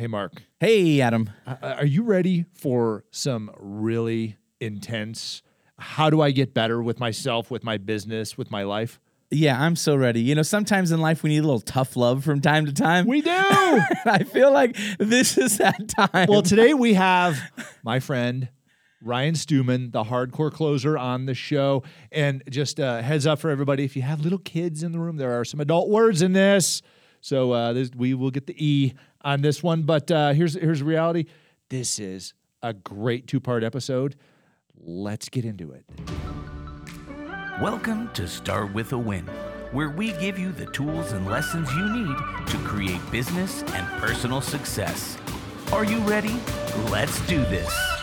Hey, Mark. Hey, Adam. Uh, are you ready for some really intense? How do I get better with myself, with my business, with my life? Yeah, I'm so ready. You know, sometimes in life we need a little tough love from time to time. We do. I feel like this is that time. well, today we have my friend Ryan Stewman, the hardcore closer on the show. And just uh, heads up for everybody if you have little kids in the room, there are some adult words in this. So uh, this, we will get the E on this one. But uh, here's here's reality. This is a great two part episode. Let's get into it. Welcome to Start with a Win, where we give you the tools and lessons you need to create business and personal success. Are you ready? Let's do this.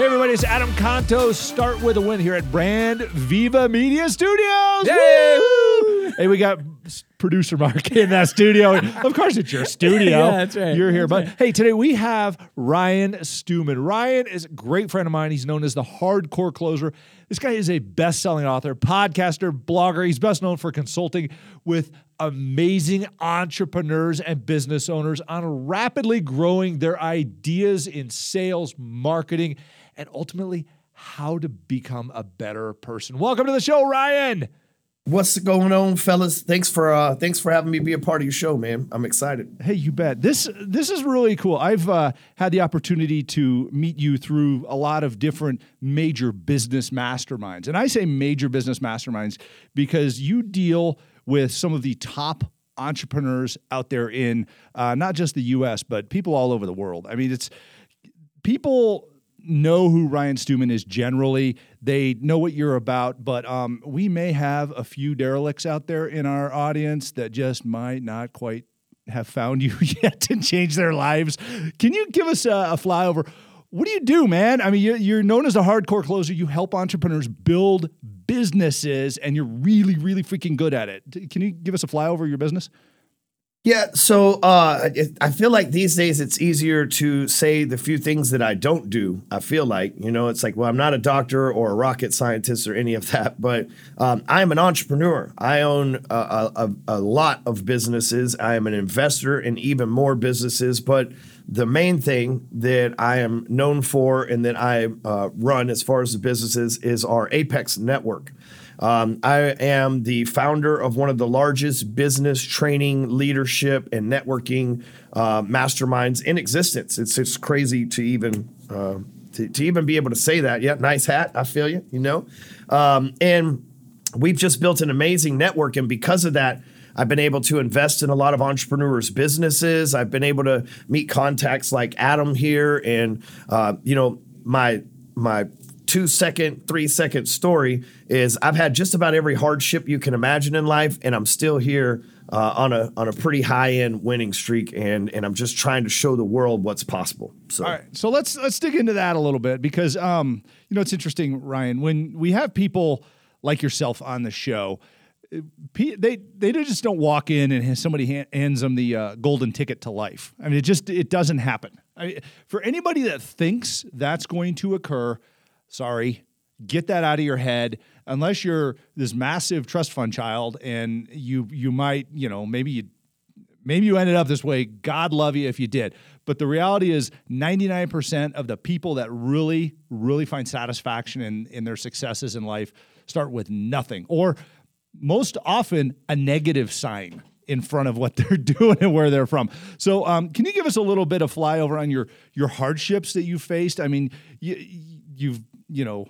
Hey, everybody, it's Adam Contos. Start with a win here at Brand Viva Media Studios. Yay! Woo! Hey, we got producer Mark in that studio. of course, it's your studio. Yeah, that's right. You're here. That's but hey, today we have Ryan Stewman. Ryan is a great friend of mine. He's known as the hardcore closer. This guy is a best selling author, podcaster, blogger. He's best known for consulting with amazing entrepreneurs and business owners on rapidly growing their ideas in sales, marketing, and ultimately how to become a better person. Welcome to the show, Ryan. What's going on, fellas? Thanks for uh thanks for having me be a part of your show, man. I'm excited. Hey, you bet. This this is really cool. I've uh, had the opportunity to meet you through a lot of different major business masterminds, and I say major business masterminds because you deal with some of the top entrepreneurs out there in uh, not just the U.S. but people all over the world. I mean, it's people know who Ryan Stewman is generally. They know what you're about, but um, we may have a few derelicts out there in our audience that just might not quite have found you yet and change their lives. Can you give us a, a flyover? What do you do, man? I mean, you're, you're known as a hardcore closer. You help entrepreneurs build businesses, and you're really, really freaking good at it. Can you give us a flyover of your business? Yeah, so uh I feel like these days it's easier to say the few things that I don't do. I feel like, you know, it's like, well, I'm not a doctor or a rocket scientist or any of that, but um, I'm an entrepreneur. I own a, a, a a lot of businesses. I am an investor in even more businesses, but the main thing that I am known for and that I uh, run as far as the businesses is our Apex network. Um, I am the founder of one of the largest business training, leadership, and networking uh, masterminds in existence. It's just crazy to even uh, to, to even be able to say that. Yeah, nice hat. I feel you. You know, um, and we've just built an amazing network, and because of that. I've been able to invest in a lot of entrepreneurs' businesses. I've been able to meet contacts like Adam here, and uh, you know my my two second, three second story is I've had just about every hardship you can imagine in life, and I'm still here uh, on a on a pretty high end winning streak, and and I'm just trying to show the world what's possible. So. All right, so let's let's dig into that a little bit because um, you know it's interesting, Ryan. When we have people like yourself on the show, uh, they they just don't walk in and somebody hands them the uh, golden ticket to life. I mean, it just it doesn't happen. I mean, for anybody that thinks that's going to occur, sorry, get that out of your head. Unless you're this massive trust fund child, and you you might you know maybe you maybe you ended up this way. God love you if you did. But the reality is 99% of the people that really, really find satisfaction in, in their successes in life start with nothing or most often a negative sign in front of what they're doing and where they're from. So, um, can you give us a little bit of flyover on your your hardships that you faced? I mean, you, you've you know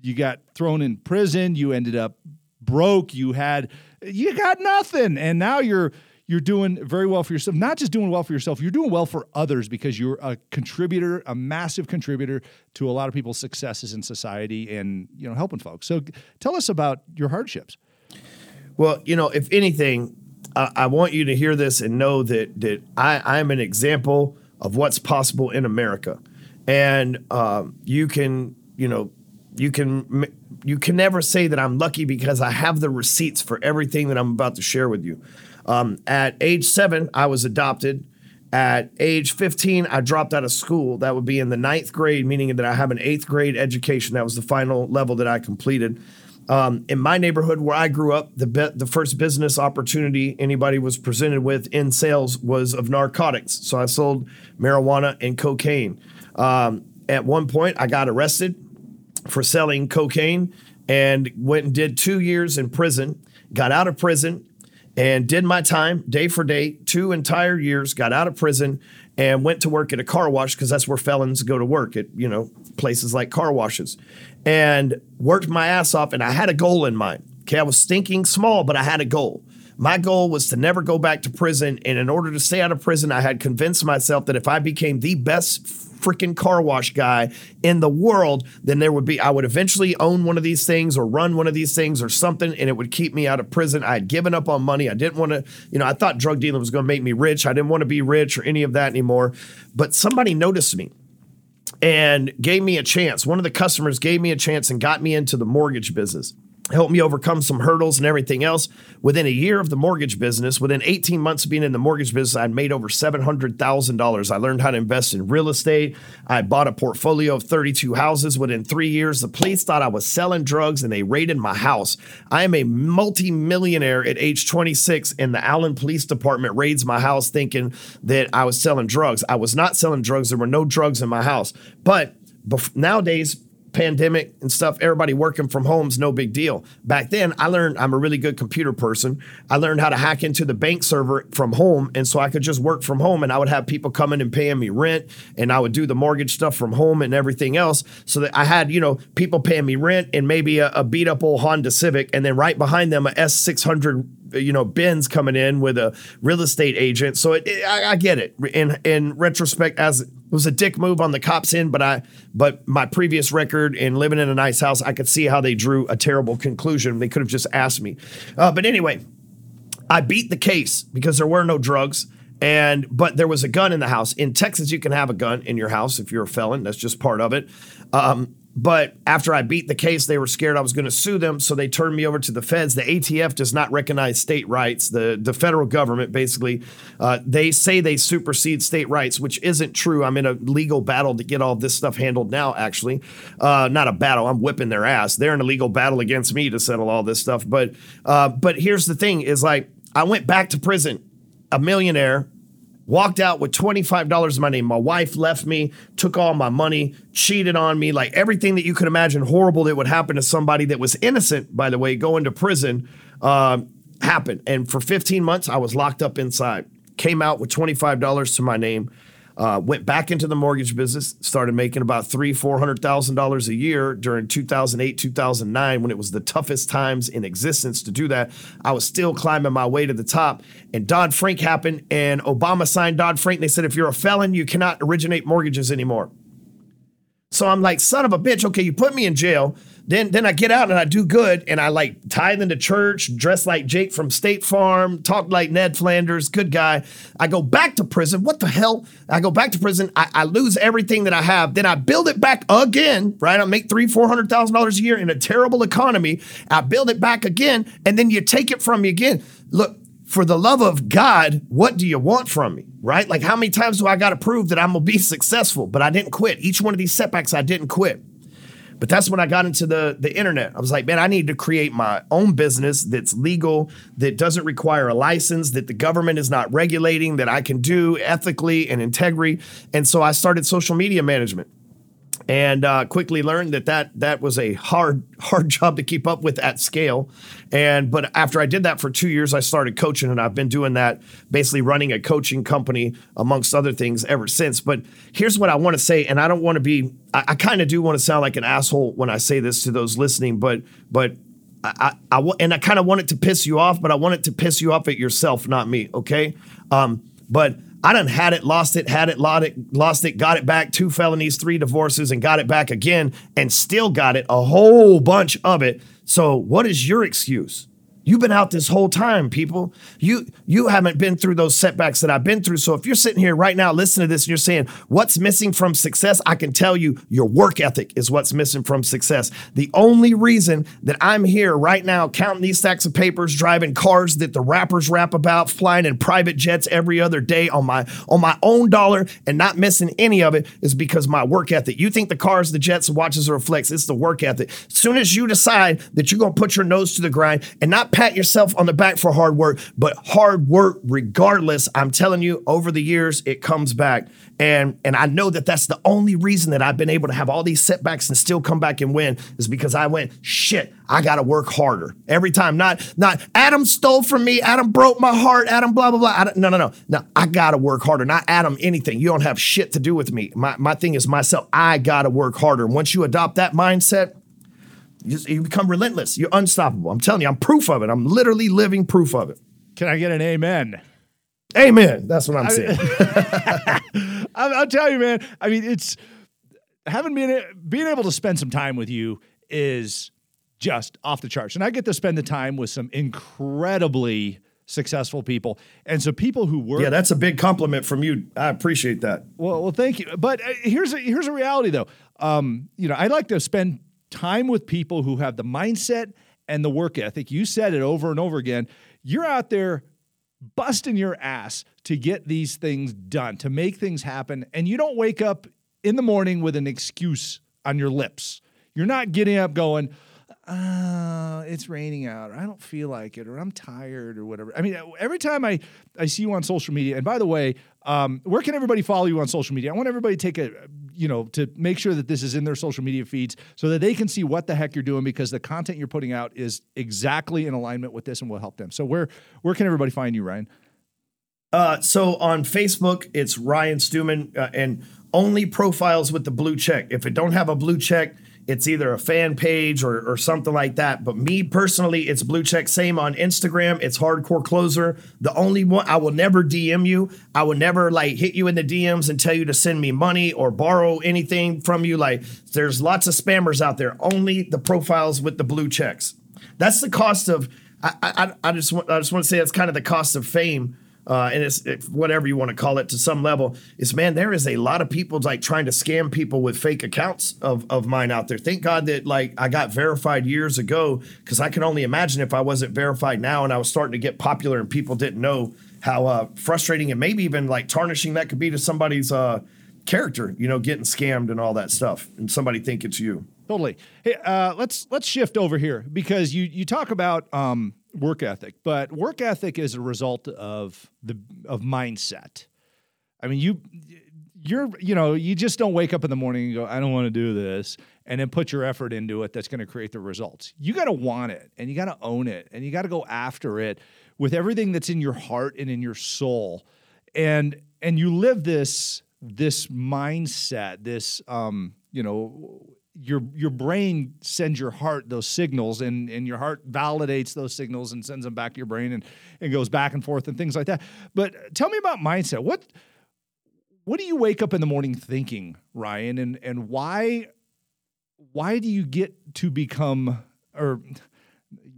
you got thrown in prison, you ended up broke, you had you got nothing, and now you're you're doing very well for yourself. Not just doing well for yourself, you're doing well for others because you're a contributor, a massive contributor to a lot of people's successes in society and you know helping folks. So, tell us about your hardships. Well, you know, if anything, I, I want you to hear this and know that that I, I'm an example of what's possible in America, and um, you can, you know, you can you can never say that I'm lucky because I have the receipts for everything that I'm about to share with you. Um, at age seven, I was adopted, At age 15, I dropped out of school. That would be in the ninth grade, meaning that I have an eighth grade education. That was the final level that I completed. Um, in my neighborhood where I grew up, the be- the first business opportunity anybody was presented with in sales was of narcotics. So I sold marijuana and cocaine. Um, at one point, I got arrested for selling cocaine and went and did two years in prison. Got out of prison and did my time day for day, two entire years. Got out of prison and went to work at a car wash because that's where felons go to work at you know places like car washes, and worked my ass off. And I had a goal in mind. Okay, I was stinking small, but I had a goal. My goal was to never go back to prison. And in order to stay out of prison, I had convinced myself that if I became the best freaking car wash guy in the world, then there would be, I would eventually own one of these things or run one of these things or something, and it would keep me out of prison. I had given up on money. I didn't want to, you know, I thought drug dealing was going to make me rich. I didn't want to be rich or any of that anymore. But somebody noticed me and gave me a chance. One of the customers gave me a chance and got me into the mortgage business helped me overcome some hurdles and everything else. Within a year of the mortgage business, within 18 months of being in the mortgage business, I'd made over $700,000. I learned how to invest in real estate. I bought a portfolio of 32 houses. Within three years, the police thought I was selling drugs and they raided my house. I am a multimillionaire at age 26, and the Allen Police Department raids my house thinking that I was selling drugs. I was not selling drugs. There were no drugs in my house. But bef- nowadays, pandemic and stuff, everybody working from home is no big deal. Back then, I learned I'm a really good computer person. I learned how to hack into the bank server from home. And so I could just work from home and I would have people coming and paying me rent and I would do the mortgage stuff from home and everything else. So that I had, you know, people paying me rent and maybe a, a beat up old Honda Civic and then right behind them a S600 you know Ben's coming in with a real estate agent. So it, it, I, I, get it. In in retrospect, as it was a dick move on the cops end, but I but my previous record in living in a nice house, I could see how they drew a terrible conclusion. They could have just asked me. Uh, but anyway, I beat the case because there were no drugs. And but there was a gun in the house. In Texas, you can have a gun in your house if you're a felon. That's just part of it. Um, but after I beat the case, they were scared I was going to sue them, so they turned me over to the feds. The ATF does not recognize state rights. The the federal government basically uh, they say they supersede state rights, which isn't true. I'm in a legal battle to get all this stuff handled now. Actually, uh, not a battle. I'm whipping their ass. They're in a legal battle against me to settle all this stuff. But uh, but here's the thing: is like I went back to prison, a millionaire walked out with $25 in my name. My wife left me, took all my money, cheated on me, like everything that you could imagine horrible that would happen to somebody that was innocent, by the way, going to prison uh, happened. And for 15 months, I was locked up inside. Came out with $25 to my name. Uh, went back into the mortgage business, started making about three, four hundred thousand dollars a year during 2008, 2009, when it was the toughest times in existence to do that. I was still climbing my way to the top, and Dodd Frank happened, and Obama signed Dodd Frank. They said if you're a felon, you cannot originate mortgages anymore. So I'm like, son of a bitch. Okay, you put me in jail. Then then I get out and I do good and I like tithe into church, dress like Jake from State Farm, talk like Ned Flanders, good guy. I go back to prison. What the hell? I go back to prison. I, I lose everything that I have. Then I build it back again, right? I make three, four hundred thousand dollars a year in a terrible economy. I build it back again, and then you take it from me again. Look, for the love of God, what do you want from me? Right? Like, how many times do I got to prove that I'm going to be successful? But I didn't quit. Each one of these setbacks, I didn't quit. But that's when I got into the the internet. I was like, man, I need to create my own business that's legal, that doesn't require a license, that the government is not regulating, that I can do ethically and integrity. And so I started social media management and uh, quickly learned that, that that was a hard hard job to keep up with at scale and but after i did that for two years i started coaching and i've been doing that basically running a coaching company amongst other things ever since but here's what i want to say and i don't want to be i, I kind of do want to sound like an asshole when i say this to those listening but but I, I, I and I kind of want it to piss you off, but I want it to piss you off at yourself, not me. Okay. Um, but I done had it, lost it, had it, lost it, lost it, got it back, two felonies, three divorces, and got it back again, and still got it, a whole bunch of it. So, what is your excuse? You've been out this whole time, people. You you haven't been through those setbacks that I've been through. So if you're sitting here right now listening to this and you're saying, "What's missing from success?" I can tell you, your work ethic is what's missing from success. The only reason that I'm here right now counting these stacks of papers, driving cars that the rappers rap about, flying in private jets every other day on my on my own dollar and not missing any of it is because my work ethic. You think the cars, the jets, the watches are a flex. It's the work ethic. As soon as you decide that you're going to put your nose to the grind and not pat yourself on the back for hard work, but hard work regardless. I'm telling you, over the years, it comes back. And, and I know that that's the only reason that I've been able to have all these setbacks and still come back and win is because I went, shit, I got to work harder every time. Not, not Adam stole from me. Adam broke my heart. Adam, blah, blah, blah. no, no, no. No, I got to work harder. Not Adam, anything. You don't have shit to do with me. My, my thing is myself. I got to work harder. Once you adopt that mindset, you, become relentless. You're unstoppable. I'm telling you, I'm proof of it. I'm literally living proof of it. Can I get an amen? Amen. That's what I'm saying. I'll, I'll tell you, man. I mean, it's having been being able to spend some time with you is just off the charts, and I get to spend the time with some incredibly successful people, and so people who work. yeah, that's a big compliment from you. I appreciate that. Well, well, thank you. But uh, here's a, here's a reality, though. Um, you know, I like to spend time with people who have the mindset and the work ethic. You said it over and over again. You're out there busting your ass to get these things done, to make things happen, and you don't wake up in the morning with an excuse on your lips. You're not getting up going, uh, it's raining out, or I don't feel like it, or I'm tired, or whatever. I mean, every time I, I see you on social media, and by the way, um, where can everybody follow you on social media? I want everybody to take a, you know, to make sure that this is in their social media feeds so that they can see what the heck you're doing because the content you're putting out is exactly in alignment with this and will help them. So where, where can everybody find you, Ryan? Uh, so on Facebook, it's Ryan Stewman uh, and only profiles with the blue check. If it don't have a blue check, it's either a fan page or, or something like that. But me personally, it's blue check. Same on Instagram. It's hardcore closer. The only one I will never DM you. I will never like hit you in the DMs and tell you to send me money or borrow anything from you. Like there's lots of spammers out there. Only the profiles with the blue checks. That's the cost of. I, I, I just want I just want to say that's kind of the cost of fame uh, and it's it, whatever you want to call it to some level is man there is a lot of people like trying to scam people with fake accounts of, of mine out there thank god that like i got verified years ago because i can only imagine if i wasn't verified now and i was starting to get popular and people didn't know how uh, frustrating and maybe even like tarnishing that could be to somebody's uh, character you know getting scammed and all that stuff and somebody think it's you Totally. Hey, uh, let's let's shift over here because you you talk about um, work ethic, but work ethic is a result of the of mindset. I mean, you you're you know you just don't wake up in the morning and go, I don't want to do this, and then put your effort into it. That's going to create the results. You got to want it, and you got to own it, and you got to go after it with everything that's in your heart and in your soul, and and you live this this mindset, this um, you know your your brain sends your heart those signals and and your heart validates those signals and sends them back to your brain and and goes back and forth and things like that. But tell me about mindset. What what do you wake up in the morning thinking ryan? And and why why do you get to become or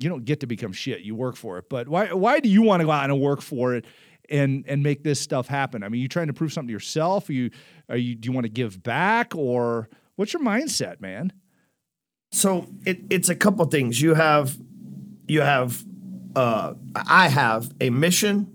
you don't get to become shit you work for it but why why do you want to go out and work for it and and make this stuff happen? I mean you trying to prove something to yourself? Are you are you do you want to give back or What's your mindset, man? So it, it's a couple things. You have you have uh, I have a mission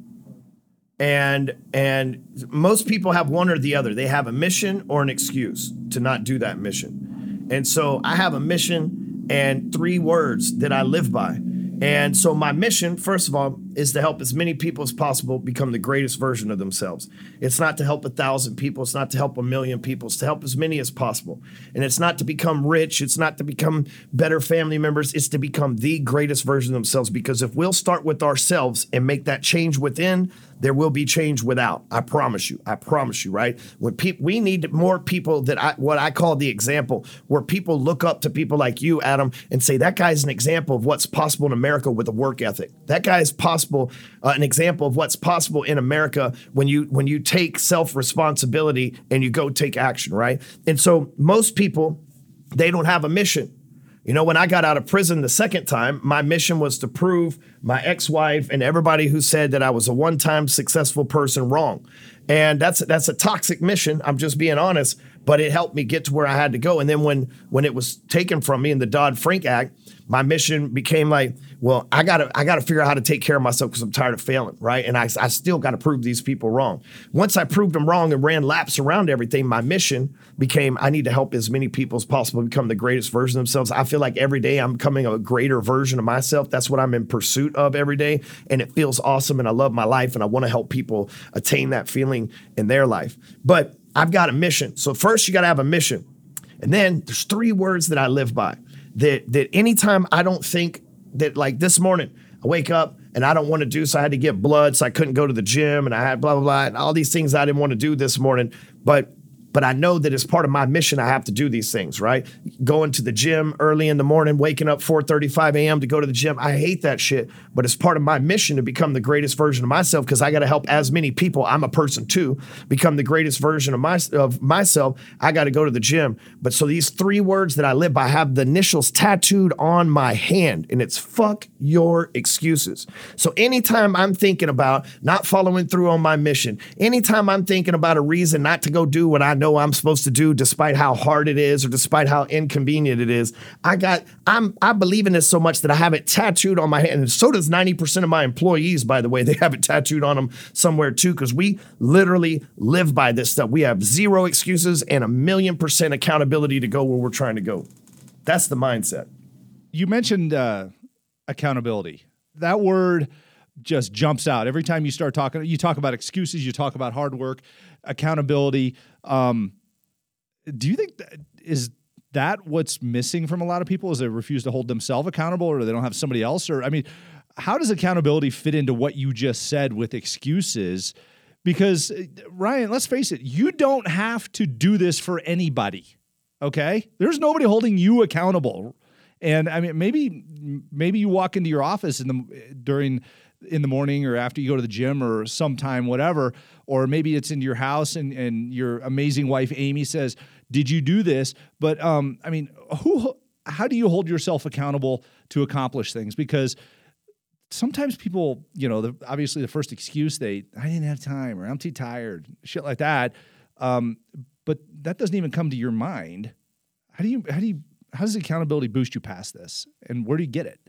and and most people have one or the other. They have a mission or an excuse to not do that mission. And so I have a mission and three words that I live by. And so, my mission, first of all, is to help as many people as possible become the greatest version of themselves. It's not to help a thousand people, it's not to help a million people, it's to help as many as possible. And it's not to become rich, it's not to become better family members, it's to become the greatest version of themselves. Because if we'll start with ourselves and make that change within, there will be change without. I promise you. I promise you, right? When people we need more people that I what I call the example, where people look up to people like you, Adam, and say that guy's an example of what's possible in America with a work ethic. That guy is possible, uh, an example of what's possible in America when you when you take self responsibility and you go take action, right? And so most people they don't have a mission You know, when I got out of prison the second time, my mission was to prove my ex wife and everybody who said that I was a one time successful person wrong. And that's that's a toxic mission. I'm just being honest, but it helped me get to where I had to go. And then when when it was taken from me in the Dodd Frank Act, my mission became like, well, I gotta I gotta figure out how to take care of myself because I'm tired of failing, right? And I, I still got to prove these people wrong. Once I proved them wrong and ran laps around everything, my mission became I need to help as many people as possible become the greatest version of themselves. I feel like every day I'm becoming a greater version of myself. That's what I'm in pursuit of every day, and it feels awesome. And I love my life, and I want to help people attain that feeling in their life. But I've got a mission. So first, you got to have a mission, and then there's three words that I live by that that anytime I don't think that like this morning I wake up and I don't want to do so I had to get blood so I couldn't go to the gym and I had blah blah blah and all these things I didn't want to do this morning but but I know that as part of my mission, I have to do these things, right? Going to the gym early in the morning, waking up 4:35 a.m. to go to the gym. I hate that shit, but it's part of my mission to become the greatest version of myself because I got to help as many people. I'm a person too, become the greatest version of my of myself. I got to go to the gym. But so these three words that I live by have the initials tattooed on my hand, and it's fuck your excuses. So anytime I'm thinking about not following through on my mission, anytime I'm thinking about a reason not to go do what I know I'm supposed to do despite how hard it is or despite how inconvenient it is. I got I'm I believe in this so much that I have it tattooed on my hand. And so does 90% of my employees, by the way. They have it tattooed on them somewhere too, because we literally live by this stuff. We have zero excuses and a million percent accountability to go where we're trying to go. That's the mindset. You mentioned uh, accountability. That word just jumps out every time you start talking. You talk about excuses, you talk about hard work, accountability. Um, do you think that is that what's missing from a lot of people is they refuse to hold themselves accountable or they don't have somebody else or I mean, how does accountability fit into what you just said with excuses? Because uh, Ryan, let's face it, you don't have to do this for anybody. Okay? There's nobody holding you accountable. And I mean, maybe maybe you walk into your office in the during in the morning or after you go to the gym or sometime whatever or maybe it's in your house and, and your amazing wife amy says did you do this? But um, i mean who how do you hold yourself accountable to accomplish things? Because sometimes people you know the, obviously the first excuse they i didn't have time or i'm too tired shit like that um, but that doesn't even come to your mind. How do you how do you how does accountability boost you past this? And where do you get it?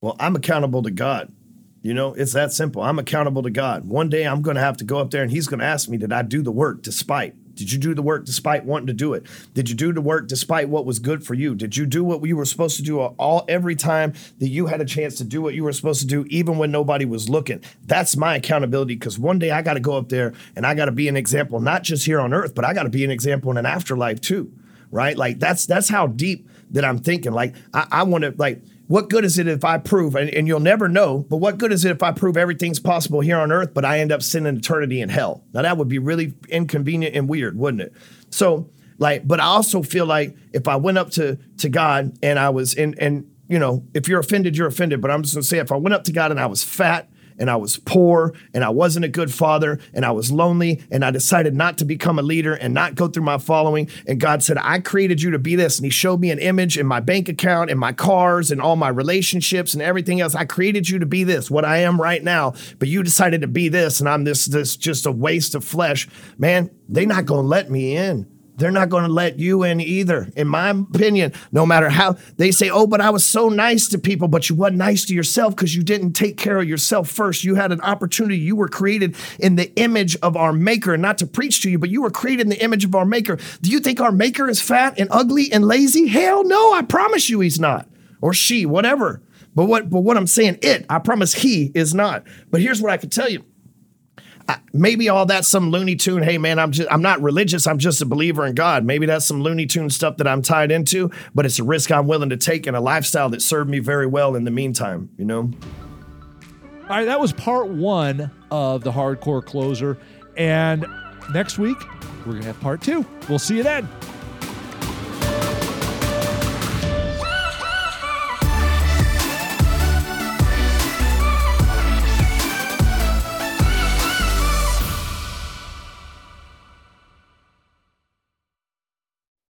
Well i'm accountable to god you know, it's that simple. I'm accountable to God. One day I'm going to have to go up there and He's going to ask me, Did I do the work despite? Did you do the work despite wanting to do it? Did you do the work despite what was good for you? Did you do what you were supposed to do all every time that you had a chance to do what you were supposed to do, even when nobody was looking? That's my accountability because one day I got to go up there and I got to be an example, not just here on earth, but I got to be an example in an afterlife too. Right? Like that's that's how deep that I'm thinking. Like I, I want to like what good is it if I prove, and, and, you'll never know, but what good is it if I prove everything's possible here on earth, but I end up spending eternity in hell? Now, that would be really inconvenient and weird, wouldn't it? So, like, but I also feel like if I went up to, to God and I was in, and, you know, if you're offended, you're offended, but I'm just gonna say if I went up to God and I was fat, and I was poor and I wasn't a good father and I was lonely and I decided not to become a leader and not go through my following. And God said, I created you to be this. And He showed me an image in my bank account and my cars and all my relationships and everything else. I created you to be this, what I am right now. But you decided to be this, and I'm this, this just a waste of flesh. Man, they're not going to let me in they're not going to let you in either. In my opinion, no matter how they say, oh, but I was so nice to people, but you weren't nice to yourself because you didn't take care of yourself first. You had an opportunity. You were created in the image of our maker, and not to preach to you, but you were created in the image of our maker. Do you think our maker is fat and ugly and lazy? Hell no, I promise you he's not. Or she, whatever. But what but what I'm saying, it, I promise he is not. But here's what I can tell you maybe all that's some Looney Tune. Hey man, I'm just I'm not religious. I'm just a believer in God. Maybe that's some Looney Tune stuff that I'm tied into, but it's a risk I'm willing to take and a lifestyle that served me very well in the meantime. You know. All right, that was part one of the hardcore closer, and next week we're gonna have part two. We'll see you then.